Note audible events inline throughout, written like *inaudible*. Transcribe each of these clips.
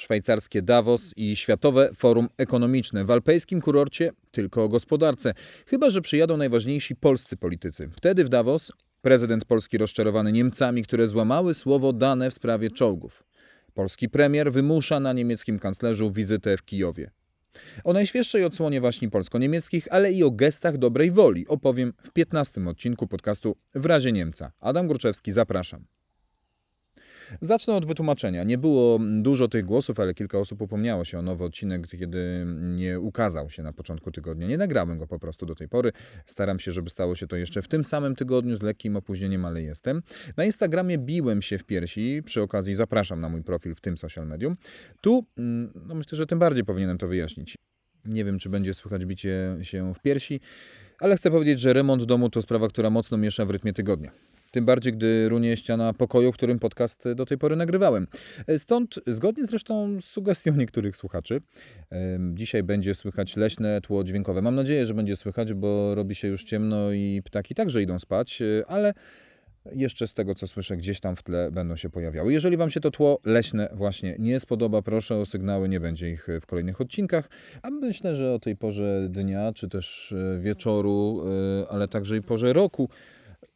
szwajcarskie Davos i Światowe Forum Ekonomiczne. W alpejskim kurorcie tylko o gospodarce. Chyba, że przyjadą najważniejsi polscy politycy. Wtedy w Davos prezydent Polski rozczarowany Niemcami, które złamały słowo dane w sprawie czołgów. Polski premier wymusza na niemieckim kanclerzu wizytę w Kijowie. O najświeższej odsłonie właśnie polsko-niemieckich, ale i o gestach dobrej woli opowiem w 15 odcinku podcastu W razie Niemca. Adam Gruczewski, zapraszam. Zacznę od wytłumaczenia. Nie było dużo tych głosów, ale kilka osób upomniało się o nowy odcinek, kiedy nie ukazał się na początku tygodnia. Nie nagrałem go po prostu do tej pory. Staram się, żeby stało się to jeszcze w tym samym tygodniu z lekkim opóźnieniem, ale jestem. Na Instagramie biłem się w piersi. Przy okazji zapraszam na mój profil w tym social medium. Tu mm, no myślę, że tym bardziej powinienem to wyjaśnić. Nie wiem, czy będzie słychać bicie się w piersi, ale chcę powiedzieć, że remont domu to sprawa, która mocno miesza w rytmie tygodnia. Tym bardziej, gdy runie ściana pokoju, w którym podcast do tej pory nagrywałem. Stąd, zgodnie zresztą z sugestią niektórych słuchaczy, dzisiaj będzie słychać leśne tło dźwiękowe. Mam nadzieję, że będzie słychać, bo robi się już ciemno i ptaki także idą spać, ale jeszcze z tego, co słyszę, gdzieś tam w tle będą się pojawiały. Jeżeli Wam się to tło leśne właśnie nie spodoba, proszę o sygnały, nie będzie ich w kolejnych odcinkach. A myślę, że o tej porze dnia, czy też e, wieczoru, e, ale także i porze roku,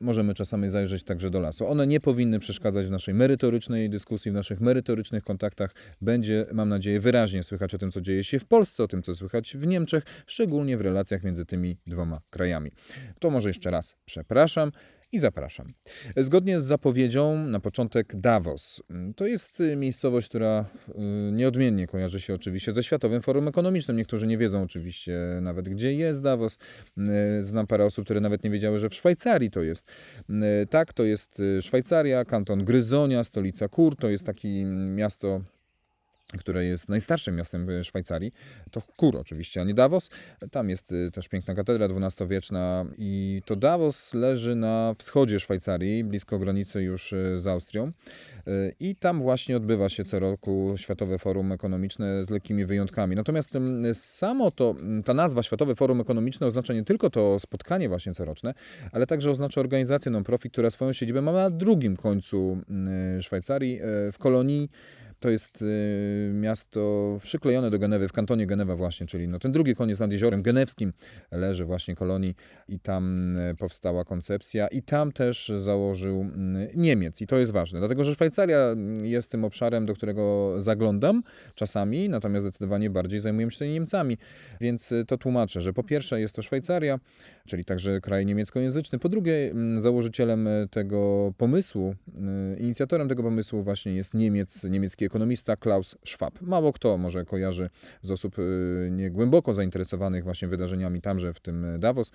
możemy czasami zajrzeć także do lasu. One nie powinny przeszkadzać w naszej merytorycznej dyskusji, w naszych merytorycznych kontaktach. Będzie, mam nadzieję, wyraźnie słychać o tym, co dzieje się w Polsce, o tym, co słychać w Niemczech, szczególnie w relacjach między tymi dwoma krajami. To może jeszcze raz przepraszam i zapraszam. Zgodnie z zapowiedzią na początek Davos. To jest y, miejscowość, która y, nieodmiennie kojarzy się oczywiście ze Światowym Forum Ekonomicznym. Niektórzy nie wiedzą oczywiście nawet, gdzie jest Davos. Y, znam parę osób, które nawet nie wiedziały, że w Szwajcarii to jest. Tak, to jest Szwajcaria, kanton Gryzonia, stolica Kur. To jest takie miasto które jest najstarszym miastem Szwajcarii. To Kur oczywiście, a nie Davos. Tam jest y, też piękna katedra XII-wieczna i to Davos leży na wschodzie Szwajcarii, blisko granicy już y, z Austrią. Y, I tam właśnie odbywa się co roku Światowe Forum Ekonomiczne z lekkimi wyjątkami. Natomiast samo to, ta nazwa Światowe Forum Ekonomiczne oznacza nie tylko to spotkanie właśnie coroczne, ale także oznacza organizację non-profit, która swoją siedzibę ma na drugim końcu Szwajcarii, w kolonii to jest y, miasto przyklejone do Genewy, w kantonie Genewa właśnie, czyli no ten drugi koniec nad jeziorem genewskim leży właśnie kolonii i tam y, powstała koncepcja i tam też założył y, Niemiec i to jest ważne, dlatego że Szwajcaria jest tym obszarem, do którego zaglądam czasami, natomiast zdecydowanie bardziej zajmujemy się Niemcami, więc to tłumaczę, że po pierwsze jest to Szwajcaria, czyli także kraj niemieckojęzyczny, po drugie założycielem tego pomysłu, inicjatorem tego pomysłu właśnie jest Niemiec, niemiecki ekonomista Klaus Schwab. Mało kto może kojarzy z osób y, niegłęboko zainteresowanych właśnie wydarzeniami tamże w tym Davos.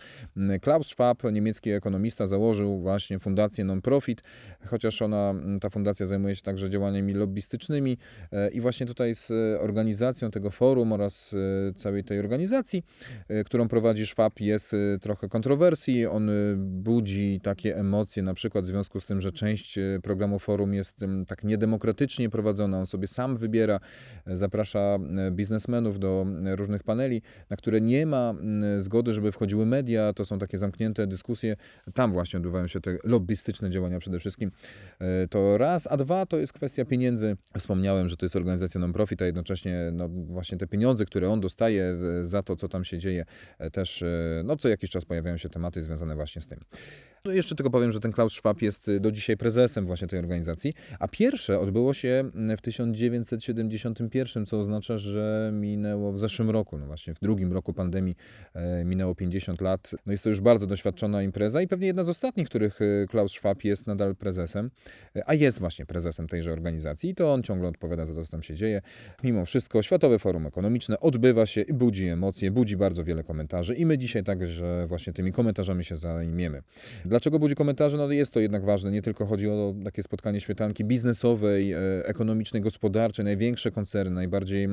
Klaus Schwab, niemiecki ekonomista, założył właśnie fundację non-profit, chociaż ona, ta fundacja zajmuje się także działaniami lobbystycznymi e, i właśnie tutaj z organizacją tego forum oraz e, całej tej organizacji, e, którą prowadzi Schwab, jest trochę kontrowersji. On budzi takie emocje, na przykład w związku z tym, że część programu forum jest tak niedemokratycznie prowadzona, on sobie sam wybiera, zaprasza e, biznesmenów do e, różnych paneli, na które nie ma zgody, żeby wchodziły media, to są takie zamknięte dyskusje, tam właśnie odbywają się te lobbystyczne działania przede wszystkim. E, to raz, a dwa to jest kwestia pieniędzy. Wspomniałem, że to jest organizacja non-profit, a jednocześnie no, właśnie te pieniądze, które on dostaje za to, co tam się dzieje, też no, co jakiś czas pojawiają się tematy związane właśnie z tym. No jeszcze tylko powiem, że ten Klaus Schwab jest do dzisiaj prezesem właśnie tej organizacji, a pierwsze odbyło się w 1971, co oznacza, że minęło w zeszłym roku, no właśnie w drugim roku pandemii e, minęło 50 lat. No jest to już bardzo doświadczona impreza i pewnie jedna z ostatnich, których y, Klaus Schwab jest nadal prezesem, e, a jest właśnie prezesem tejże organizacji i to on ciągle odpowiada za to, co tam się dzieje. Mimo wszystko Światowe Forum Ekonomiczne odbywa się i budzi emocje, budzi bardzo wiele komentarzy i my dzisiaj także właśnie tymi komentarzami się zajmiemy. Dlaczego budzi komentarze? No jest to jednak ważne. Nie tylko chodzi o takie spotkanie świetanki biznesowej, e, ekonomicznej, gospodarczej. Największe koncerny, najbardziej e,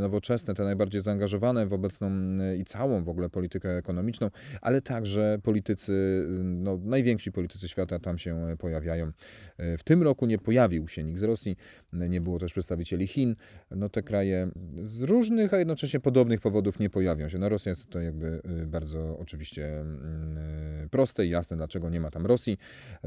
nowoczesne, te najbardziej zaangażowane w obecną i całą w ogóle politykę ekonomiczną, ale także politycy, no, najwięksi politycy świata tam się pojawiają. E, w tym roku nie pojawił się nikt z Rosji, nie było też przedstawicieli Chin. No te kraje z różnych, a jednocześnie podobnych powodów nie pojawią się. No, Rosja jest to jakby bardzo oczywiście proste i jasne, dlaczego nie ma tam Rosji.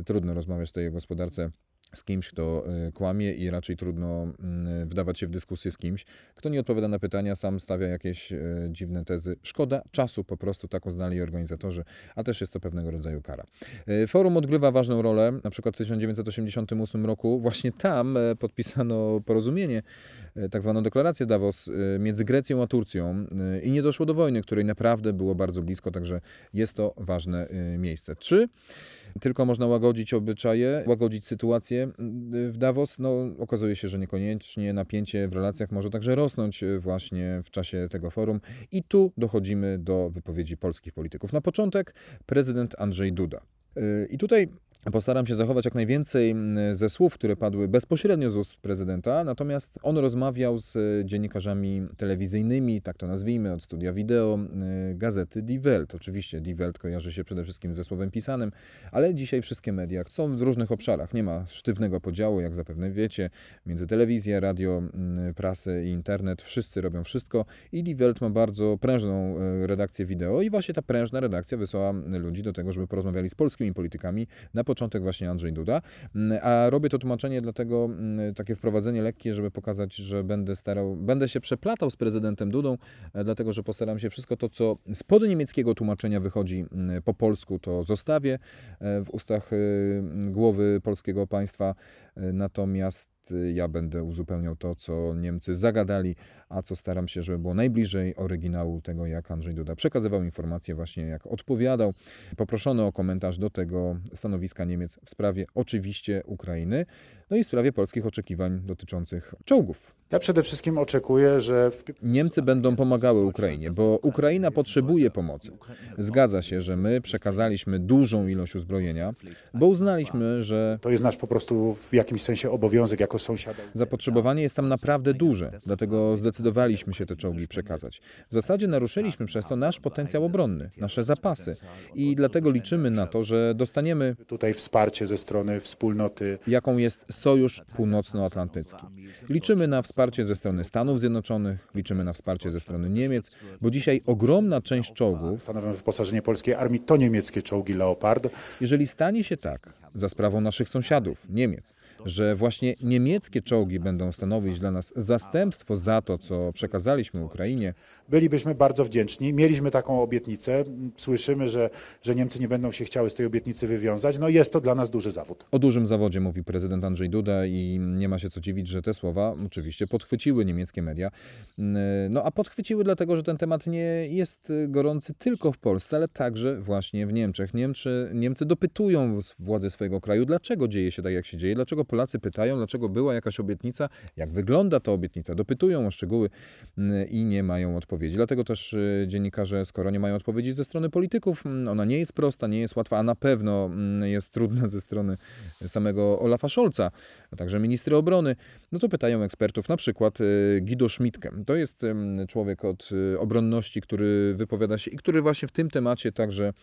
Trudno rozmawiać tutaj o gospodarce z kimś, kto y, kłamie i raczej trudno mm, wdawać się w dyskusję z kimś, kto nie odpowiada na pytania, sam stawia jakieś y, dziwne tezy. Szkoda czasu po prostu, tak uznali organizatorzy, a też jest to pewnego rodzaju kara. Y, forum odgrywa ważną rolę, na przykład w 1988 roku właśnie tam podpisano porozumienie, tak zwaną deklarację Davos między Grecją a Turcją i nie doszło do wojny, której naprawdę było bardzo blisko, także jest to ważne miejsce. Czy tylko można łagodzić obyczaje, łagodzić sytuację w Davos. No, okazuje się, że niekoniecznie napięcie w relacjach może także rosnąć e, właśnie w czasie tego forum. I tu dochodzimy do wypowiedzi polskich polityków. Na początek prezydent Andrzej Duda. E, I tutaj Postaram się zachować jak najwięcej ze słów, które padły bezpośrednio z ust prezydenta, natomiast on rozmawiał z dziennikarzami telewizyjnymi, tak to nazwijmy, od studia wideo, y, gazety Die Welt. Oczywiście Die Welt kojarzy się przede wszystkim ze słowem pisanym, ale dzisiaj wszystkie media są w różnych obszarach. Nie ma sztywnego podziału, jak zapewne wiecie, między telewizję, radio, prasę i internet. Wszyscy robią wszystko i Die Welt ma bardzo prężną y, redakcję wideo i właśnie ta prężna redakcja wysłała ludzi do tego, żeby porozmawiali z politykami na początek właśnie Andrzej Duda. Mm, a robię to tłumaczenie dlatego, mm, takie wprowadzenie lekkie, żeby pokazać, że będę starał, będę się przeplatał z prezydentem Dudą, e, dlatego że postaram się wszystko to, co spod niemieckiego tłumaczenia wychodzi mm, po polsku, to zostawię e, w ustach e, głowy polskiego państwa. Natomiast ja będę uzupełniał to, co Niemcy zagadali, a co staram się, żeby było najbliżej oryginału tego, jak Andrzej Duda przekazywał informacje, właśnie jak odpowiadał. Poproszono o komentarz do tego stanowiska Niemiec w sprawie oczywiście Ukrainy, no i w sprawie polskich oczekiwań dotyczących czołgów. Ja przede wszystkim oczekuję, że. W... Niemcy będą pomagały Ukrainie, bo Ukraina potrzebuje pomocy. Zgadza się, że my przekazaliśmy dużą ilość uzbrojenia, bo uznaliśmy, że. To jest nasz po prostu w jakimś sensie obowiązek jako sąsiada. Zapotrzebowanie jest tam naprawdę duże, dlatego zdecydowaliśmy się te czołgi przekazać. W zasadzie naruszyliśmy przez to nasz potencjał obronny, nasze zapasy i dlatego liczymy na to, że dostaniemy. Tutaj wsparcie ze strony wspólnoty. Jaką jest Sojusz Północnoatlantycki. Liczymy na wsparcie ze strony Stanów Zjednoczonych, liczymy na wsparcie ze strony Niemiec, bo dzisiaj ogromna część czołgów. Stanowią wyposażenie polskiej armii to niemieckie czołgi Leopard. Jeżeli stanie się tak, za sprawą naszych sąsiadów, Niemiec, że właśnie niemieckie czołgi będą stanowić dla nas zastępstwo za to, co przekazaliśmy Ukrainie. Bylibyśmy bardzo wdzięczni. Mieliśmy taką obietnicę. Słyszymy, że, że Niemcy nie będą się chciały z tej obietnicy wywiązać. No jest to dla nas duży zawód. O dużym zawodzie mówi prezydent Andrzej Duda i nie ma się co dziwić, że te słowa oczywiście podchwyciły niemieckie media. No a podchwyciły dlatego, że ten temat nie jest gorący tylko w Polsce, ale także właśnie w Niemczech. Niemcy, Niemcy dopytują władze swojego kraju, dlaczego dzieje się tak, jak się dzieje, dlaczego Polacy pytają, dlaczego była jakaś obietnica, jak wygląda ta obietnica, dopytują o szczegóły mm, i nie mają odpowiedzi. Dlatego też y, dziennikarze, skoro nie mają odpowiedzi ze strony polityków, mm, ona nie jest prosta, nie jest łatwa, a na pewno mm, jest trudna ze strony samego Olafa Scholza, a także ministry obrony, no to pytają ekspertów, na przykład y, Guido Schmidtke. To jest człowiek od y, obronności, który wypowiada się i który właśnie w tym temacie także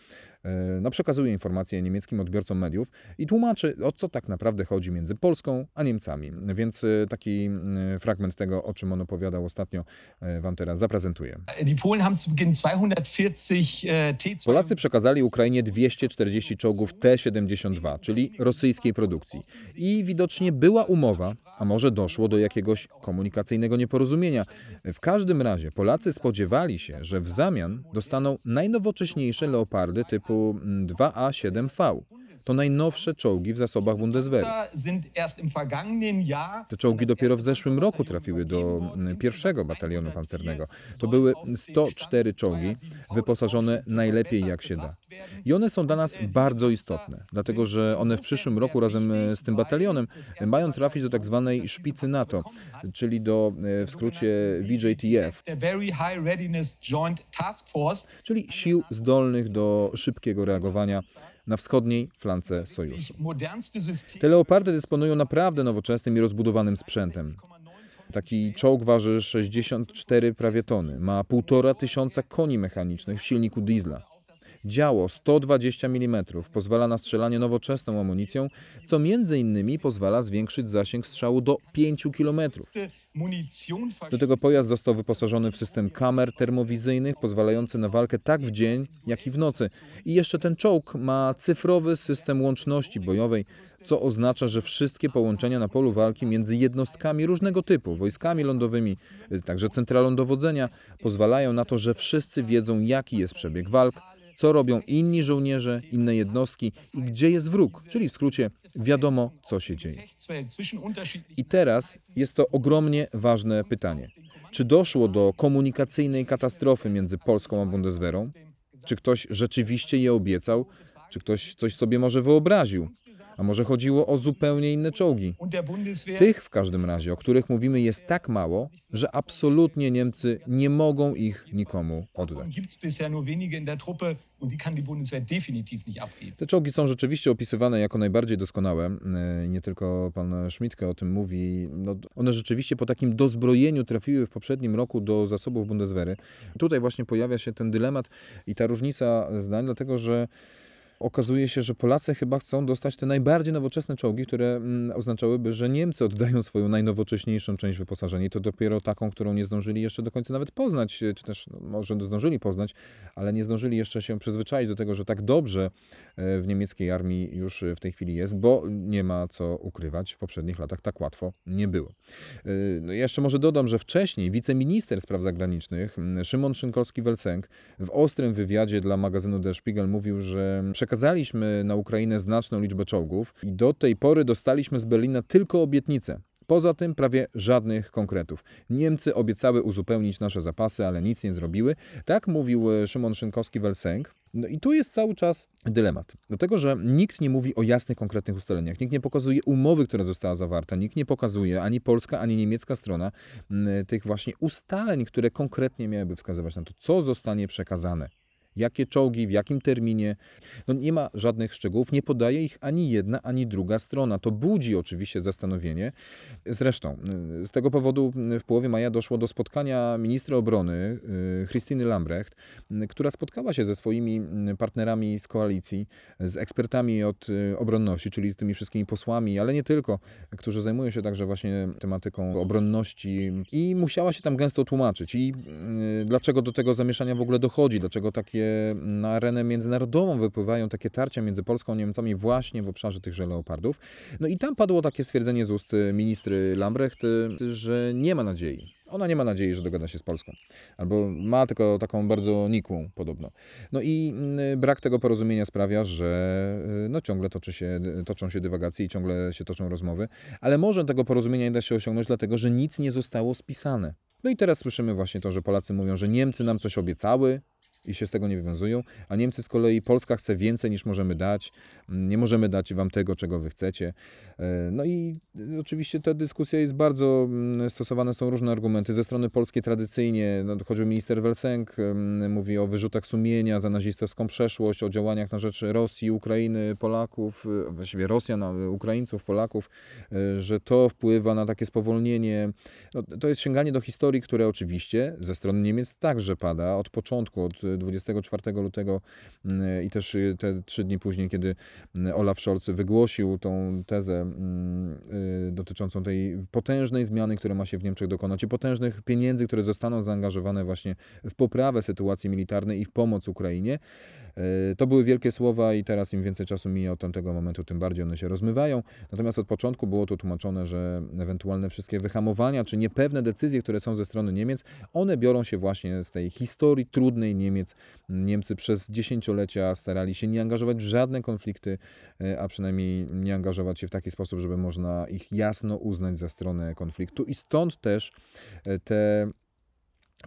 no, przekazuje informacje niemieckim odbiorcom mediów i tłumaczy, o co tak naprawdę chodzi między Polską a Niemcami. Więc y, taki y, fragment tego, o czym on opowiadał ostatnio, y, wam teraz zaprezentuję. Polacy przekazali Ukrainie 240 czołgów T-72, czyli rosyjskiej produkcji. I widocznie była umowa, a może doszło do jakiegoś komunikacyjnego nieporozumienia. W każdym razie Polacy spodziewali się, że w zamian dostaną najnowocześniejsze leopardy typu 2A7V to najnowsze czołgi w zasobach Bundeswehry. Te czołgi dopiero w zeszłym roku trafiły do pierwszego batalionu pancernego. To były 104 czołgi wyposażone najlepiej jak się da. I one są dla nas bardzo istotne, dlatego że one w przyszłym roku razem z tym batalionem mają trafić do tak zwanej szpicy NATO, czyli do e, w skrócie VJTF, czyli sił zdolnych do szybkiego reagowania na wschodniej flance sojuszu. Te leopardy dysponują naprawdę nowoczesnym i rozbudowanym sprzętem. Taki czołg waży 64 prawie tony, ma 1,5 tysiąca koni mechanicznych w silniku diesla. Działo 120 mm pozwala na strzelanie nowoczesną amunicją, co między innymi pozwala zwiększyć zasięg strzału do 5 km. Do tego pojazd został wyposażony w system kamer termowizyjnych pozwalający na walkę tak w dzień, jak i w nocy. I jeszcze ten czołg ma cyfrowy system łączności bojowej, co oznacza, że wszystkie połączenia na polu walki między jednostkami różnego typu, wojskami lądowymi, także centralą dowodzenia, pozwalają na to, że wszyscy wiedzą, jaki jest przebieg walk, co robią inni żołnierze, inne jednostki i gdzie jest wróg, czyli w skrócie wiadomo, co się dzieje. I teraz jest to ogromnie ważne pytanie. Czy doszło do komunikacyjnej katastrofy między Polską a Bundeswehrą? Czy ktoś rzeczywiście je obiecał? Czy ktoś coś sobie może wyobraził? A może chodziło o zupełnie inne czołgi? Tych w każdym razie, o których mówimy, jest tak mało, że absolutnie Niemcy nie mogą ich nikomu oddać. Te czołgi są rzeczywiście opisywane jako najbardziej doskonałe. E, nie tylko pan Schmidtke o tym mówi. No, one rzeczywiście po takim dozbrojeniu trafiły w poprzednim roku do zasobów Bundeswehry. Tutaj właśnie pojawia się ten dylemat i ta różnica zdań, dlatego że okazuje się, że Polacy chyba chcą dostać te najbardziej nowoczesne czołgi, które mm, oznaczałyby, że Niemcy oddają swoją najnowocześniejszą część wyposażenia i to dopiero taką, którą nie zdążyli jeszcze do końca nawet poznać, czy też no, może zdążyli poznać, ale nie zdążyli jeszcze się przyzwyczaić do tego, że tak dobrze e, w niemieckiej armii już w tej chwili jest, bo nie ma co ukrywać, w poprzednich latach tak łatwo nie było. E, no jeszcze może dodam, że wcześniej wiceminister spraw zagranicznych Szymon Szynkowski-Welsenk w ostrym wywiadzie dla magazynu Der Spiegel mówił, że Przekazaliśmy na Ukrainę znaczną liczbę czołgów i do tej pory dostaliśmy z Berlina tylko obietnice. Poza tym prawie żadnych konkretów. Niemcy obiecały uzupełnić nasze zapasy, ale nic nie zrobiły. Tak mówił e, Szymon Szynkowski-Welsenk. No i tu jest cały czas dylemat. Dlatego, że nikt nie mówi o jasnych, konkretnych ustaleniach. Nikt nie pokazuje umowy, która została zawarta. Nikt nie pokazuje, ani polska, ani niemiecka strona, tych właśnie ustaleń, które konkretnie miałyby wskazywać na to, co zostanie przekazane jakie czołgi, w jakim terminie. No nie ma żadnych szczegółów, nie podaje ich ani jedna, ani druga strona. To budzi oczywiście zastanowienie. Zresztą z tego powodu w połowie maja doszło do spotkania ministra obrony y, Christiny Lambrecht, która spotkała się ze swoimi partnerami z koalicji, z ekspertami od y, obronności, czyli z tymi wszystkimi posłami, ale nie tylko, którzy zajmują się także właśnie tematyką obronności i musiała się tam gęsto tłumaczyć i y, dlaczego do tego zamieszania w ogóle dochodzi, dlaczego takie na arenę międzynarodową wypływają takie tarcia między Polską a Niemcami właśnie w obszarze tychże leopardów. No i tam padło takie stwierdzenie z ust ministry Lambrecht, że nie ma nadziei. Ona nie ma nadziei, że dogada się z Polską. Albo ma tylko taką bardzo nikłą podobno. No i mm, brak tego porozumienia sprawia, że y, no ciągle toczy się, toczą się dywagacje i ciągle się toczą rozmowy, ale może tego porozumienia nie da się osiągnąć, dlatego że nic nie zostało spisane. No i teraz słyszymy właśnie to, że Polacy mówią, że Niemcy nam coś obiecały, i się z tego nie wywiązują, a Niemcy z kolei, Polska chce więcej niż możemy dać, nie możemy dać wam tego, czego wy chcecie. E, no i oczywiście ta dyskusja jest bardzo, mm, stosowane są różne argumenty. Ze strony polskiej tradycyjnie, no, choćby minister Welsenk mm, mówi o wyrzutach sumienia za nazistowską przeszłość, o działaniach na rzecz Rosji, Ukrainy, Polaków, e, właściwie Rosjan, Ukraińców, Polaków, e, że to wpływa na takie spowolnienie. No, to jest sięganie do historii, które oczywiście ze strony Niemiec także pada od początku, od 24 lutego mm, i też y, te trzy dni później, kiedy mm, Olaf Scholz wygłosił tą tezę mm, y, dotyczącą tej potężnej zmiany, która ma się w Niemczech dokonać i potężnych pieniędzy, które zostaną zaangażowane właśnie w poprawę sytuacji militarnej i w pomoc Ukrainie. Y, to były wielkie słowa i teraz im więcej czasu mija od tamtego momentu, tym bardziej one się rozmywają. Natomiast od początku było to tłumaczone, że ewentualne wszystkie wyhamowania czy niepewne decyzje, które są ze strony Niemiec, one biorą się właśnie z tej historii trudnej Niemiec Niemcy przez dziesięciolecia starali się nie angażować w żadne konflikty, e, a przynajmniej nie angażować się w taki sposób, żeby można ich jasno uznać za stronę konfliktu. I stąd też e, te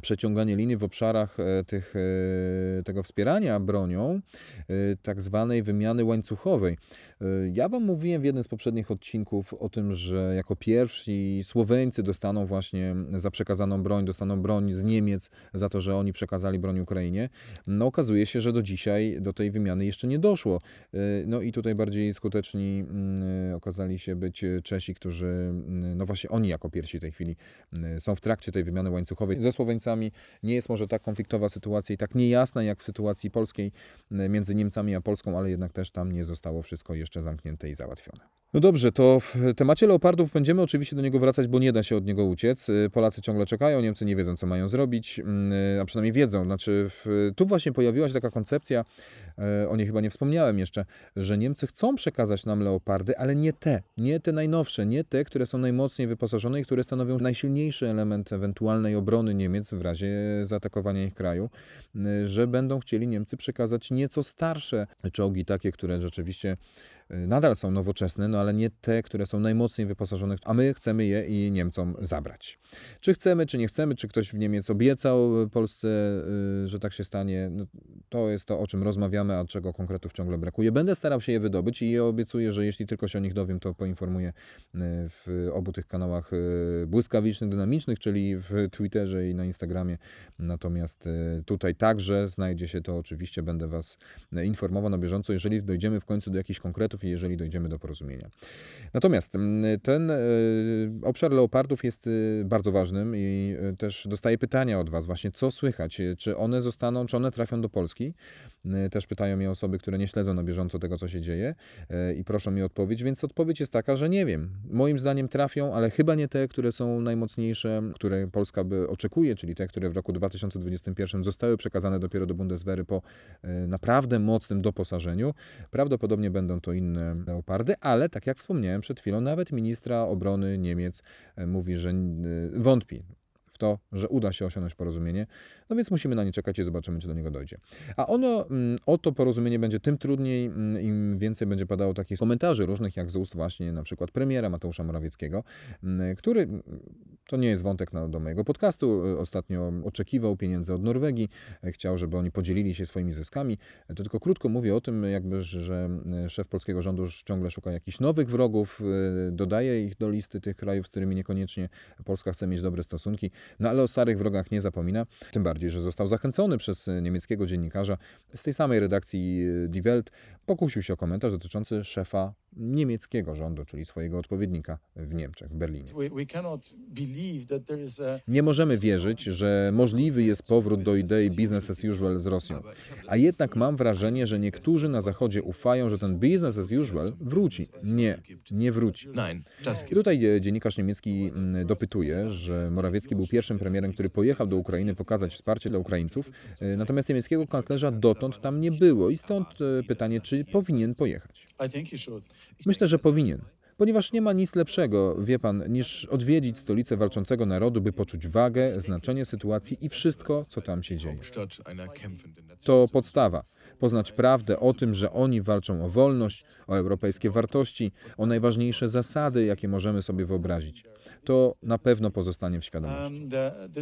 przeciąganie linii w obszarach e, tych, tego wspierania bronią, tak zwanej wymiany łańcuchowej. Ja Wam mówiłem w jednym z poprzednich odcinków o tym, że jako pierwsi Słoweńcy dostaną właśnie za przekazaną broń, dostaną broń z Niemiec za to, że oni przekazali broń Ukrainie. No okazuje się, że do dzisiaj do tej wymiany jeszcze nie doszło. No i tutaj bardziej skuteczni mm, okazali się być Czesi, którzy, mm, no właśnie oni jako pierwsi w tej chwili mm, są w trakcie tej wymiany łańcuchowej ze Słoweńcami Niemcami. Nie jest może tak konfliktowa sytuacja i tak niejasna jak w sytuacji polskiej między Niemcami a Polską, ale jednak też tam nie zostało wszystko jeszcze zamknięte i załatwione. No dobrze, to w temacie leopardów będziemy oczywiście do niego wracać, bo nie da się od niego uciec. Polacy ciągle czekają, Niemcy nie wiedzą, co mają zrobić, a przynajmniej wiedzą. Znaczy, tu właśnie pojawiła się taka koncepcja, e, o niej chyba nie wspomniałem jeszcze, że Niemcy chcą przekazać nam leopardy, ale nie te, nie te najnowsze, nie te, które są najmocniej wyposażone i które stanowią najsilniejszy element ewentualnej obrony Niemiec w razie zaatakowania ich kraju, że będą chcieli Niemcy przekazać nieco starsze czołgi, takie, które rzeczywiście nadal są nowoczesne, no ale nie te, które są najmocniej wyposażone, a my chcemy je i Niemcom zabrać. Czy chcemy, czy nie chcemy, czy ktoś w Niemiec obiecał Polsce, y, że tak się stanie, no, to jest to, o czym rozmawiamy, a czego konkretów ciągle brakuje. Będę starał się je wydobyć i obiecuję, że jeśli tylko się o nich dowiem, to poinformuję y, w obu tych kanałach błyskawicznych, dynamicznych, czyli w Twitterze i na Instagramie. Natomiast tutaj także znajdzie się to oczywiście, będę Was informował na bieżąco, jeżeli dojdziemy w końcu do jakichś konkretów, leopardów, jeżeli dojdziemy do porozumienia. Natomiast mm, ten e, obszar leopardów jest e, bardzo ważnym i e, też dostaję pytania od Was właśnie, co słychać, czy one zostaną, czy one trafią do Polski. Też pytają mnie osoby, które nie śledzą na bieżąco tego, co się dzieje i proszą mi o odpowiedź, więc odpowiedź jest taka, że nie wiem. Moim zdaniem trafią, ale chyba nie te, które są najmocniejsze, które Polska by oczekuje, czyli te, które w roku 2021 zostały przekazane dopiero do Bundeswehry po naprawdę mocnym doposażeniu. Prawdopodobnie będą to inne inne leopardy, ale tak jak wspomniałem przed chwilą, nawet ministra obrony Niemiec e, mówi, że wątpi to, że uda się osiągnąć porozumienie, no więc musimy na nie czekać i zobaczymy, czy do niego dojdzie. A ono, mm, o to porozumienie będzie tym trudniej, mm, im więcej będzie padało takich komentarzy różnych, jak z ust właśnie na przykład premiera Mateusza Morawieckiego, mm, który, to nie jest wątek na, do mojego podcastu, ostatnio oczekiwał pieniędzy od Norwegii, chciał, żeby oni podzielili się swoimi zyskami. To tylko krótko mówię o tym, jakby, że szef polskiego rządu ciągle szuka jakichś nowych wrogów, dodaje ich do listy tych krajów, z którymi niekoniecznie Polska chce mieć dobre stosunki. No ale o starych wrogach nie zapomina, tym bardziej, że został zachęcony przez niemieckiego dziennikarza z tej samej redakcji Die Welt, pokusił się o komentarz dotyczący szefa niemieckiego rządu, czyli swojego odpowiednika w Niemczech, w Berlinie. Nie możemy wierzyć, że możliwy jest powrót do idei business as usual z Rosją. A jednak mam wrażenie, że niektórzy na Zachodzie ufają, że ten business as usual wróci. Nie, nie wróci. I tutaj e, dziennikarz niemiecki mm, dopytuje, że Morawiecki był pierwszym premierem, który pojechał do Ukrainy pokazać wsparcie dla Ukraińców, e, natomiast niemieckiego kanclerza dotąd tam nie było i stąd e, pytanie, czy powinien pojechać. Myślę, że powinien. Ponieważ nie ma nic lepszego, wie pan, niż odwiedzić stolicę walczącego narodu, by poczuć wagę, znaczenie sytuacji i wszystko, co tam się dzieje. To podstawa. Poznać prawdę o tym, że oni walczą o wolność, o europejskie wartości, o najważniejsze zasady, jakie możemy sobie wyobrazić to na pewno pozostanie w świadomości. Um, uh,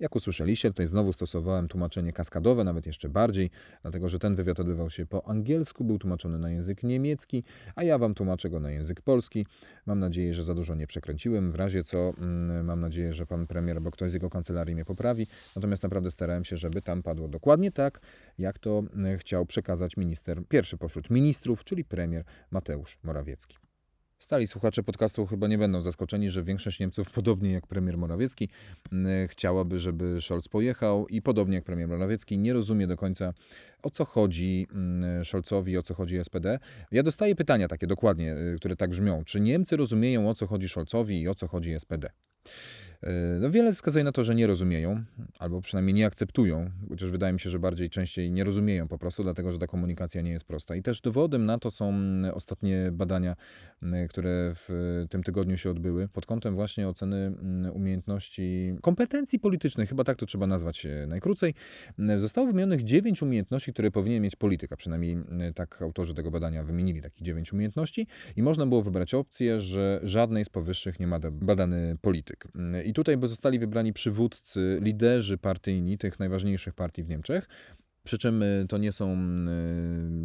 Jak usłyszeliście, tutaj znowu stosowałem tłumaczenie kaskadowe, nawet jeszcze bardziej, dlatego że ten wywiad odbywał się po angielsku, był tłumaczony na język niemiecki, a ja wam tłumaczę go na język polski. Mam nadzieję, że za dużo nie przekręciłem, w razie co mm, mam nadzieję, że pan premier albo ktoś z jego kancelarii mnie poprawi. Natomiast naprawdę starałem się, żeby tam padło dokładnie tak, jak to mm, chciał przekazać minister, pierwszy pośród ministrów, czyli premier Mateusz Morawiecki. Stali słuchacze podcastu chyba nie będą zaskoczeni, że większość Niemców, *laughs* podobnie jak premier Morawiecki, chciałaby, żeby Scholz pojechał i podobnie jak premier Morawiecki, nie rozumie do końca o co chodzi Scholzowi, o co chodzi SPD. Ja dostaję pytania takie dokładnie, y, które tak brzmią. Czy Niemcy rozumieją o co chodzi Scholzowi i o co chodzi SPD? No wiele wskazuje na to, że nie rozumieją, albo przynajmniej nie akceptują, chociaż wydaje mi się, że bardziej częściej nie rozumieją po prostu, dlatego że ta komunikacja nie jest prosta. I też dowodem na to są mm, ostatnie badania, mm, które w tym tygodniu się odbyły, pod kątem właśnie oceny mm, umiejętności, kompetencji politycznych, chyba tak to trzeba nazwać najkrócej. Zostało wymienionych dziewięć umiejętności, które powinien mieć polityk, a przynajmniej tak autorzy tego badania wymienili takich dziewięć umiejętności i można było wybrać opcję, że żadnej z powyższych nie ma badany polityk. I tutaj by zostali wybrani przywódcy, liderzy partyjni tych najważniejszych partii w Niemczech. Przy czym y, to nie są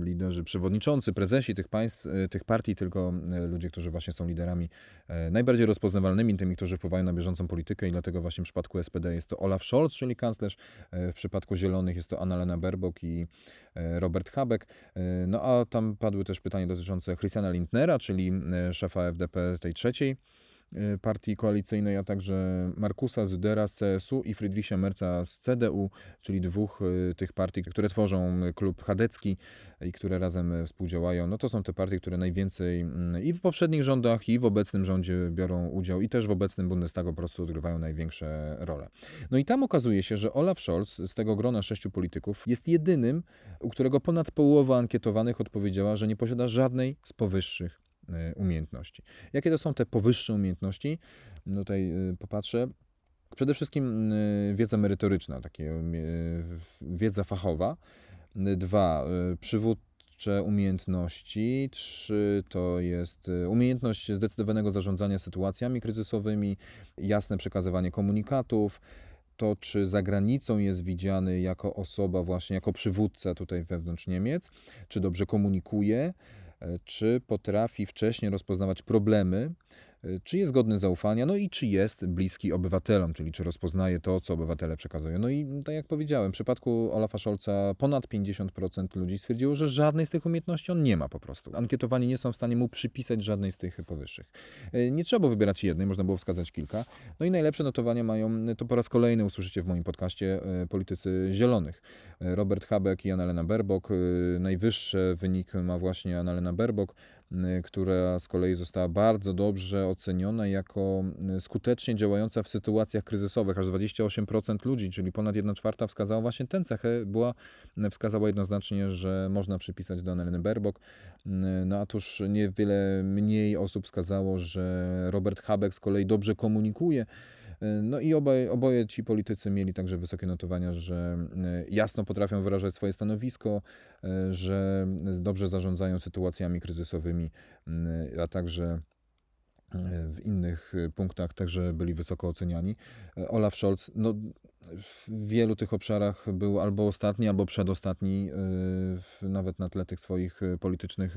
y, liderzy przewodniczący, prezesi tych państw, y, tych partii, tylko ludzie, którzy właśnie są liderami najbardziej rozpoznawalnymi, tymi, którzy wpływają na bieżącą politykę i dlatego właśnie w przypadku SPD jest to Olaf Scholz, czyli kanclerz, w przypadku Zielonych jest to Annalena Baerbock i Robert Habeck. No a tam padły też pytania dotyczące Christiana Lindnera, czyli szefa FDP tej trzeciej partii koalicyjnej, a także Markusa Zudera z CSU i Friedricha Merca z CDU, czyli dwóch y, tych partii, które tworzą klub chadecki i które razem współdziałają. No to są te partie, które najwięcej mm, i w poprzednich rządach, i w obecnym rządzie biorą udział, i też w obecnym Bundestagu po prostu odgrywają największe role. No i tam okazuje się, że Olaf Scholz z tego grona sześciu polityków jest jedynym, u którego ponad połowa ankietowanych odpowiedziała, że nie posiada żadnej z powyższych umiejętności. Jakie to są te powyższe umiejętności? No tutaj e, popatrzę. Przede wszystkim e, wiedza merytoryczna, takie wiedza fachowa. Dwa, przywódcze umiejętności. Trzy to jest umiejętność zdecydowanego zarządzania sytuacjami kryzysowymi, jasne przekazywanie komunikatów, to, czy za granicą jest widziany jako osoba, właśnie jako przywódca tutaj wewnątrz Niemiec, czy dobrze komunikuje, czy potrafi wcześniej rozpoznawać problemy, czy jest godny zaufania, no i czy jest bliski obywatelom, czyli czy rozpoznaje to, co obywatele przekazują. No i tak jak powiedziałem, w przypadku Olafa Scholza ponad 50% ludzi stwierdziło, że żadnej z tych umiejętności on nie ma po prostu. Ankietowani nie są w stanie mu przypisać żadnej z tych powyższych. Y, nie trzeba było wybierać jednej, można było wskazać kilka. No i najlepsze notowania mają, to po raz kolejny usłyszycie w moim podcaście, y, politycy zielonych. Robert Habeck i Annalena Baerbock. Najwyższy wynik ma właśnie Annalena Baerbock, która z kolei została bardzo dobrze oceniona jako skutecznie działająca w sytuacjach kryzysowych. Aż 28% ludzi, czyli ponad 1 czwarta wskazała właśnie tę cechę, była, wskazała jednoznacznie, że można przypisać do Annaleny Baerbock. No a tuż niewiele mniej osób wskazało, że Robert Habeck z kolei dobrze komunikuje, no i obaj, oboje ci politycy mieli także wysokie notowania, że e, jasno potrafią wyrażać swoje stanowisko, e, że dobrze zarządzają sytuacjami kryzysowymi, a także w innych punktach także byli wysoko oceniani. Olaf Scholz no, w wielu tych obszarach był albo ostatni, albo przedostatni, nawet na tle tych swoich politycznych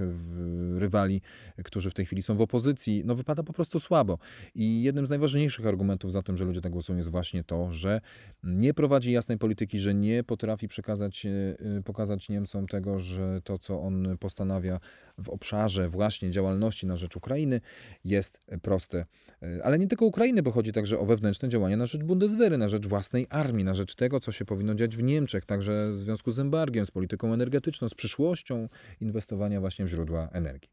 rywali, którzy w tej chwili są w opozycji. No wypada po prostu słabo. I jednym z najważniejszych argumentów za tym, że ludzie tak głosują, jest właśnie to, że nie prowadzi jasnej polityki, że nie potrafi przekazać, pokazać Niemcom tego, że to, co on postanawia w obszarze właśnie działalności na rzecz Ukrainy, jest proste. Y, ale nie tylko Ukrainy, bo chodzi także o wewnętrzne działania na rzecz Bundeswehry, na rzecz własnej armii, na rzecz tego, co się powinno dziać w Niemczech, także w związku z embargiem, z polityką energetyczną, z przyszłością inwestowania właśnie w źródła energii.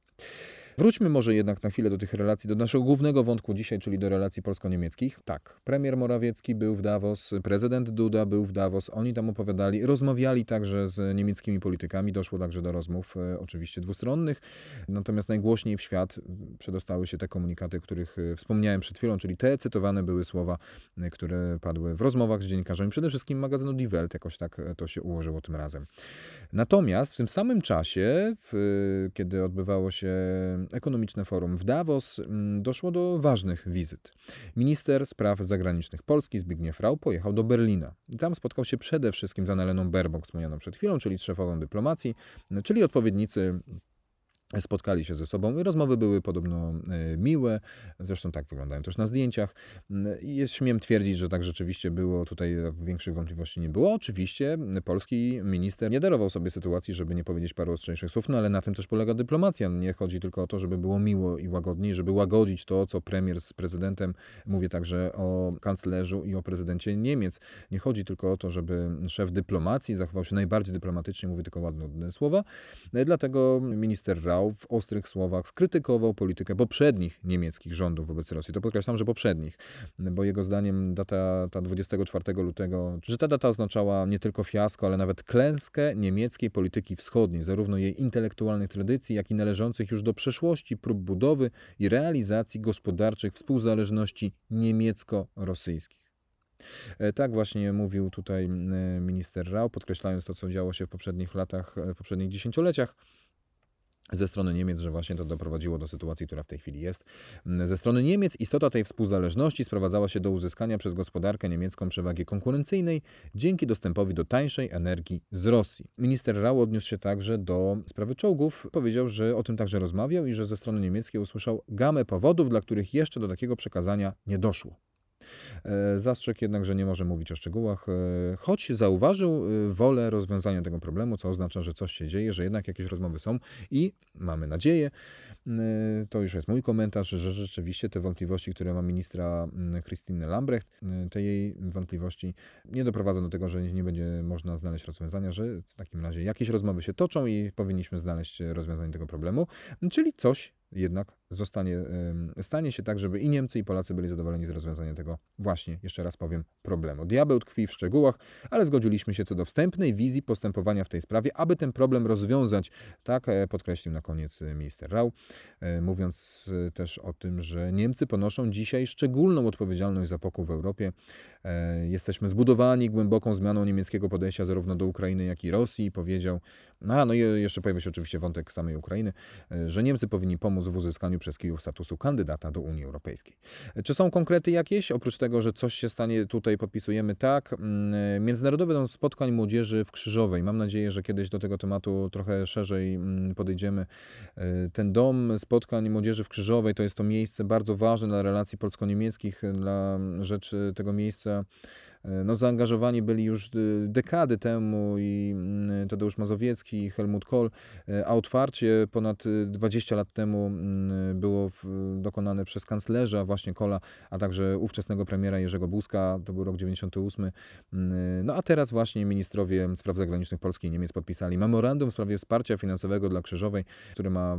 Wróćmy może jednak na chwilę do tych relacji, do naszego głównego wątku dzisiaj, czyli do relacji polsko-niemieckich. Tak, premier Morawiecki był w Davos, prezydent Duda był w Davos, oni tam opowiadali, rozmawiali także z niemieckimi politykami, doszło także do rozmów e, oczywiście dwustronnych, natomiast najgłośniej w świat przedostały się te komunikaty, których e, wspomniałem przed chwilą, czyli te cytowane były słowa, e, które padły w rozmowach z dziennikarzami, przede wszystkim magazynu Die Welt, jakoś tak to się ułożyło tym razem. Natomiast w tym samym czasie, w, kiedy odbywało się Ekonomiczne Forum w Davos mm, doszło do ważnych wizyt. Minister spraw zagranicznych Polski Zbigniew Rau pojechał do Berlina. Tam spotkał się przede wszystkim z Annaleną Baerbock, wspomnianą przed chwilą, czyli z szefową dyplomacji, czyli odpowiednicy spotkali się ze sobą i rozmowy były podobno e, miłe, zresztą tak wyglądają też na zdjęciach. Jest śmiem twierdzić, że tak rzeczywiście było, tutaj większych wątpliwości nie było. Oczywiście polski minister nie darował sobie sytuacji, żeby nie powiedzieć paru ostrzejszych słów, no ale na tym też polega dyplomacja. Nie chodzi tylko o to, żeby było miło i łagodniej, żeby łagodzić to, co premier z prezydentem, mówię także o kanclerzu i o prezydencie Niemiec. Nie chodzi tylko o to, żeby szef dyplomacji zachował się najbardziej dyplomatycznie, mówi tylko ładne słowa. Dlatego minister W ostrych słowach skrytykował politykę poprzednich niemieckich rządów wobec Rosji. To podkreślam, że poprzednich, bo jego zdaniem data ta 24 lutego, że ta data oznaczała nie tylko fiasko, ale nawet klęskę niemieckiej polityki wschodniej, zarówno jej intelektualnych tradycji, jak i należących już do przeszłości prób budowy i realizacji gospodarczych współzależności niemiecko-rosyjskich. E, tak właśnie mówił tutaj minister Rau, podkreślając to, co działo się w poprzednich latach, e, w poprzednich dziesięcioleciach ze strony Niemiec, że właśnie to doprowadziło do sytuacji, która w tej chwili jest. Ze strony Niemiec istota tej współzależności sprowadzała się do uzyskania przez gospodarkę niemiecką przewagi konkurencyjnej dzięki dostępowi do tańszej energii z Rosji. Minister Rau odniósł się także do sprawy czołgów. Powiedział, że o tym także rozmawiał i że ze strony niemieckiej usłyszał gamę powodów, dla których jeszcze do takiego przekazania nie doszło. Zastrzegł jednak, że nie może mówić o szczegółach, choć zauważył wolę rozwiązania tego problemu, co oznacza, że coś się dzieje, że jednak jakieś rozmowy są i mamy nadzieję, to już jest mój komentarz, że rzeczywiście te wątpliwości, które ma ministra Christine Lambrecht, te jej wątpliwości nie doprowadzą do tego, że nie będzie można znaleźć rozwiązania, że w takim razie jakieś rozmowy się toczą i powinniśmy znaleźć rozwiązanie tego problemu, czyli coś jednak zostanie, stanie się tak, żeby i Niemcy, i Polacy byli zadowoleni z rozwiązania tego właśnie, jeszcze raz powiem, problemu. Diabeł tkwi w szczegółach, ale zgodziliśmy się co do wstępnej wizji postępowania w tej sprawie, aby ten problem rozwiązać. Tak e, podkreślił na koniec e, minister Rau, e, mówiąc też o tym, że Niemcy ponoszą dzisiaj szczególną odpowiedzialność za pokój w Europie. Jesteśmy zbudowani głęboką zmianą niemieckiego podejścia zarówno do Ukrainy, jak i Rosji. Powiedział, no, no i jeszcze pojawia się oczywiście wątek samej Ukrainy, że Niemcy powinni pomóc w uzyskaniu przez Kijów statusu kandydata do Unii Europejskiej. Czy są konkrety jakieś? Oprócz tego, że coś się stanie, tutaj podpisujemy tak. Mm, Międzynarodowy Dom Spotkań Młodzieży w Krzyżowej. Mam nadzieję, że kiedyś do tego tematu trochę szerzej mm, podejdziemy. E, ten Dom Spotkań Młodzieży w Krzyżowej to jest to miejsce bardzo ważne dla relacji polsko-niemieckich, dla rzeczy tego miejsca no, zaangażowani byli już y, dekady temu i mm, Tadeusz Mazowiecki, i Helmut Kohl, y, a otwarcie ponad 20 y, lat temu mm, było dokonane przez kanclerza właśnie Kohla, a także ówczesnego premiera Jerzego Buzka, to był rok 98. Mm, no a teraz właśnie ministrowie spraw zagranicznych Polski i Niemiec podpisali memorandum w sprawie wsparcia finansowego dla Krzyżowej, które ma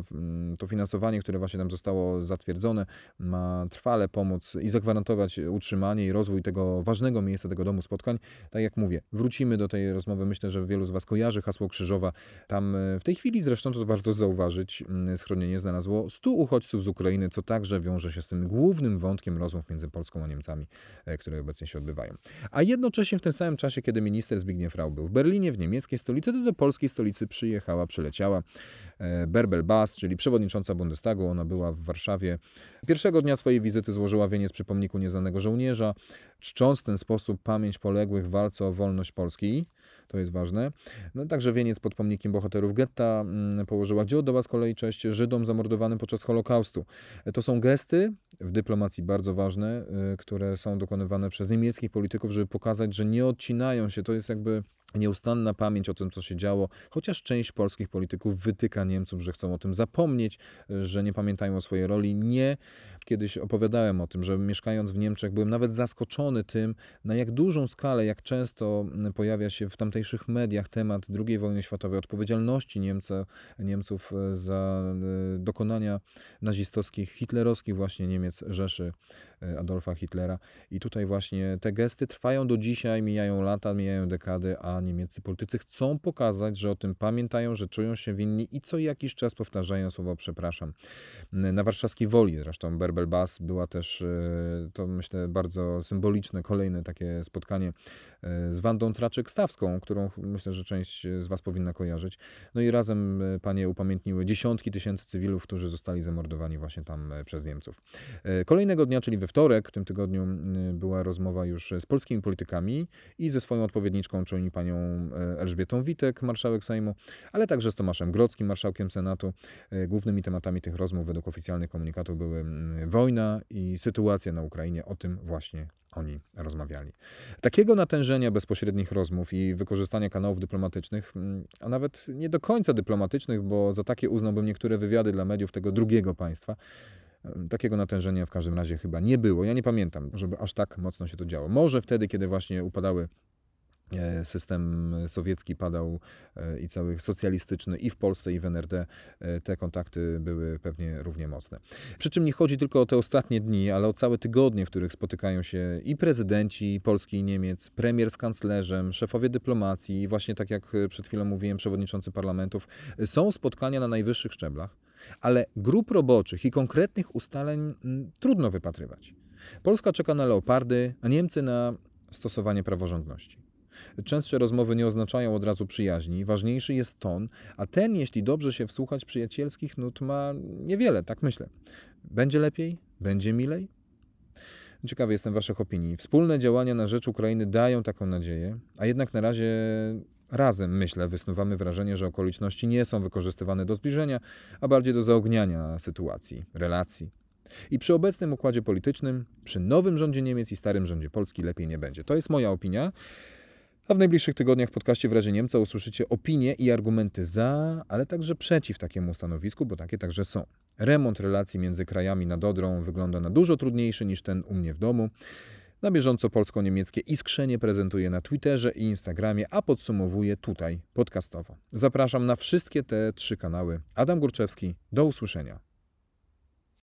to finansowanie, które właśnie tam zostało zatwierdzone, ma trwale pomóc i zagwarantować utrzymanie i rozwój tego ważnego miejsca, tego domu spotkań. Tak jak mówię, wrócimy do tej rozmowy. Myślę, że wielu z Was kojarzy hasło Krzyżowa. Tam e, w tej chwili zresztą to warto zauważyć, schronienie znalazło 100 uchodźców z Ukrainy, co także wiąże się z tym głównym wątkiem rozmów między Polską a Niemcami, e, które obecnie się odbywają. A jednocześnie w tym samym czasie, kiedy minister Zbigniew Rau był w Berlinie, w niemieckiej stolicy, to do polskiej stolicy przyjechała, przyleciała e, Berbel Bas, czyli przewodnicząca Bundestagu. Ona była w Warszawie. Pierwszego dnia swojej wizyty złożyła wieniec przy pomniku nieznanego żołnierza, czcząc w ten sposób pamięć poległych w walce o wolność Polski. To jest ważne. No, także wieniec pod pomnikiem bohaterów getta mm, położyła. Gdzie oddała z kolei cześć Żydom zamordowanym podczas Holokaustu. To są gesty w dyplomacji bardzo ważne, y, które są dokonywane przez niemieckich polityków, żeby pokazać, że nie odcinają się. To jest jakby nieustanna pamięć o tym, co się działo, chociaż część polskich polityków wytyka Niemcom, że chcą o tym zapomnieć, że nie pamiętają o swojej roli. Nie. Kiedyś opowiadałem o tym, że mieszkając w Niemczech byłem nawet zaskoczony tym, na jak dużą skalę, jak często pojawia się w tamtejszych mediach temat II wojny światowej, odpowiedzialności Niemców za e, dokonania nazistowskich, hitlerowskich właśnie Niemiec Rzeszy e, Adolfa Hitlera. I tutaj właśnie te gesty trwają do dzisiaj, mijają lata, mijają dekady, a niemieccy politycy chcą pokazać, że o tym pamiętają, że czują się winni i co jakiś czas powtarzają słowo przepraszam. Na warszawskiej Woli zresztą Berbel Bass była też, e, to myślę, bardzo symboliczne, kolejne takie spotkanie e, z Wandą Traczyk-Stawską, którą myślę, że część z Was powinna kojarzyć. No i razem e, panie upamiętniły dziesiątki tysięcy cywilów, którzy zostali zamordowani właśnie tam przez Niemców. Kolejnego dnia, czyli we wtorek, w tym tygodniu była rozmowa już z polskimi politykami i ze swoją odpowiedniczką, czyli panią e, Elżbietą Witek, marszałek Sejmu, ale także z Tomaszem Grodzkim, marszałkiem Senatu. E, głównymi tematami tych rozmów według oficjalnych komunikatów były wojna i sytuacja na Ukrainie. O tym właśnie oni rozmawiali. Takiego natężenia bezpośrednich rozmów i wykorzystania kanałów dyplomatycznych, a nawet nie do końca dyplomatycznych, bo za takie uznałbym niektóre wywiady dla mediów tego drugiego państwa, Takiego natężenia w każdym razie chyba nie było. Ja nie pamiętam, żeby aż tak mocno się to działo. Może wtedy, kiedy właśnie upadały E, system sowiecki padał e, i cały socjalistyczny i w Polsce i w NRD e, te kontakty były pewnie równie mocne. Przy czym nie chodzi tylko o te ostatnie dni, ale o całe tygodnie, w których spotykają się i prezydenci Polski i Niemiec, premier z kanclerzem, szefowie dyplomacji i właśnie tak jak przed chwilą mówiłem, przewodniczący parlamentów. Są spotkania na najwyższych szczeblach, ale grup roboczych i konkretnych ustaleń mm, trudno wypatrywać. Polska czeka na leopardy, a Niemcy na stosowanie praworządności. Częstsze rozmowy nie oznaczają od razu przyjaźni, ważniejszy jest ton, a ten, jeśli dobrze się wsłuchać przyjacielskich nut, ma niewiele, tak myślę. Będzie lepiej? Będzie milej? Ciekawy jestem Waszych opinii. Wspólne działania na rzecz Ukrainy dają taką nadzieję, a jednak na razie razem, myślę, wysnuwamy wrażenie, że okoliczności nie są wykorzystywane do zbliżenia, a bardziej do zaogniania sytuacji, relacji. I przy obecnym układzie politycznym, przy nowym rządzie Niemiec i starym rządzie Polski lepiej nie będzie. To jest moja opinia. A w najbliższych tygodniach w podcaście w razie Niemca usłyszycie opinie i argumenty za, ale także przeciw takiemu stanowisku, bo takie także są. Remont relacji między krajami nad Odrą wygląda na dużo trudniejszy niż ten u mnie w domu. Na bieżąco polsko-niemieckie iskrzenie prezentuje na Twitterze i Instagramie, a podsumowuje tutaj podcastowo. Zapraszam na wszystkie te trzy kanały. Adam Górczewski, do usłyszenia.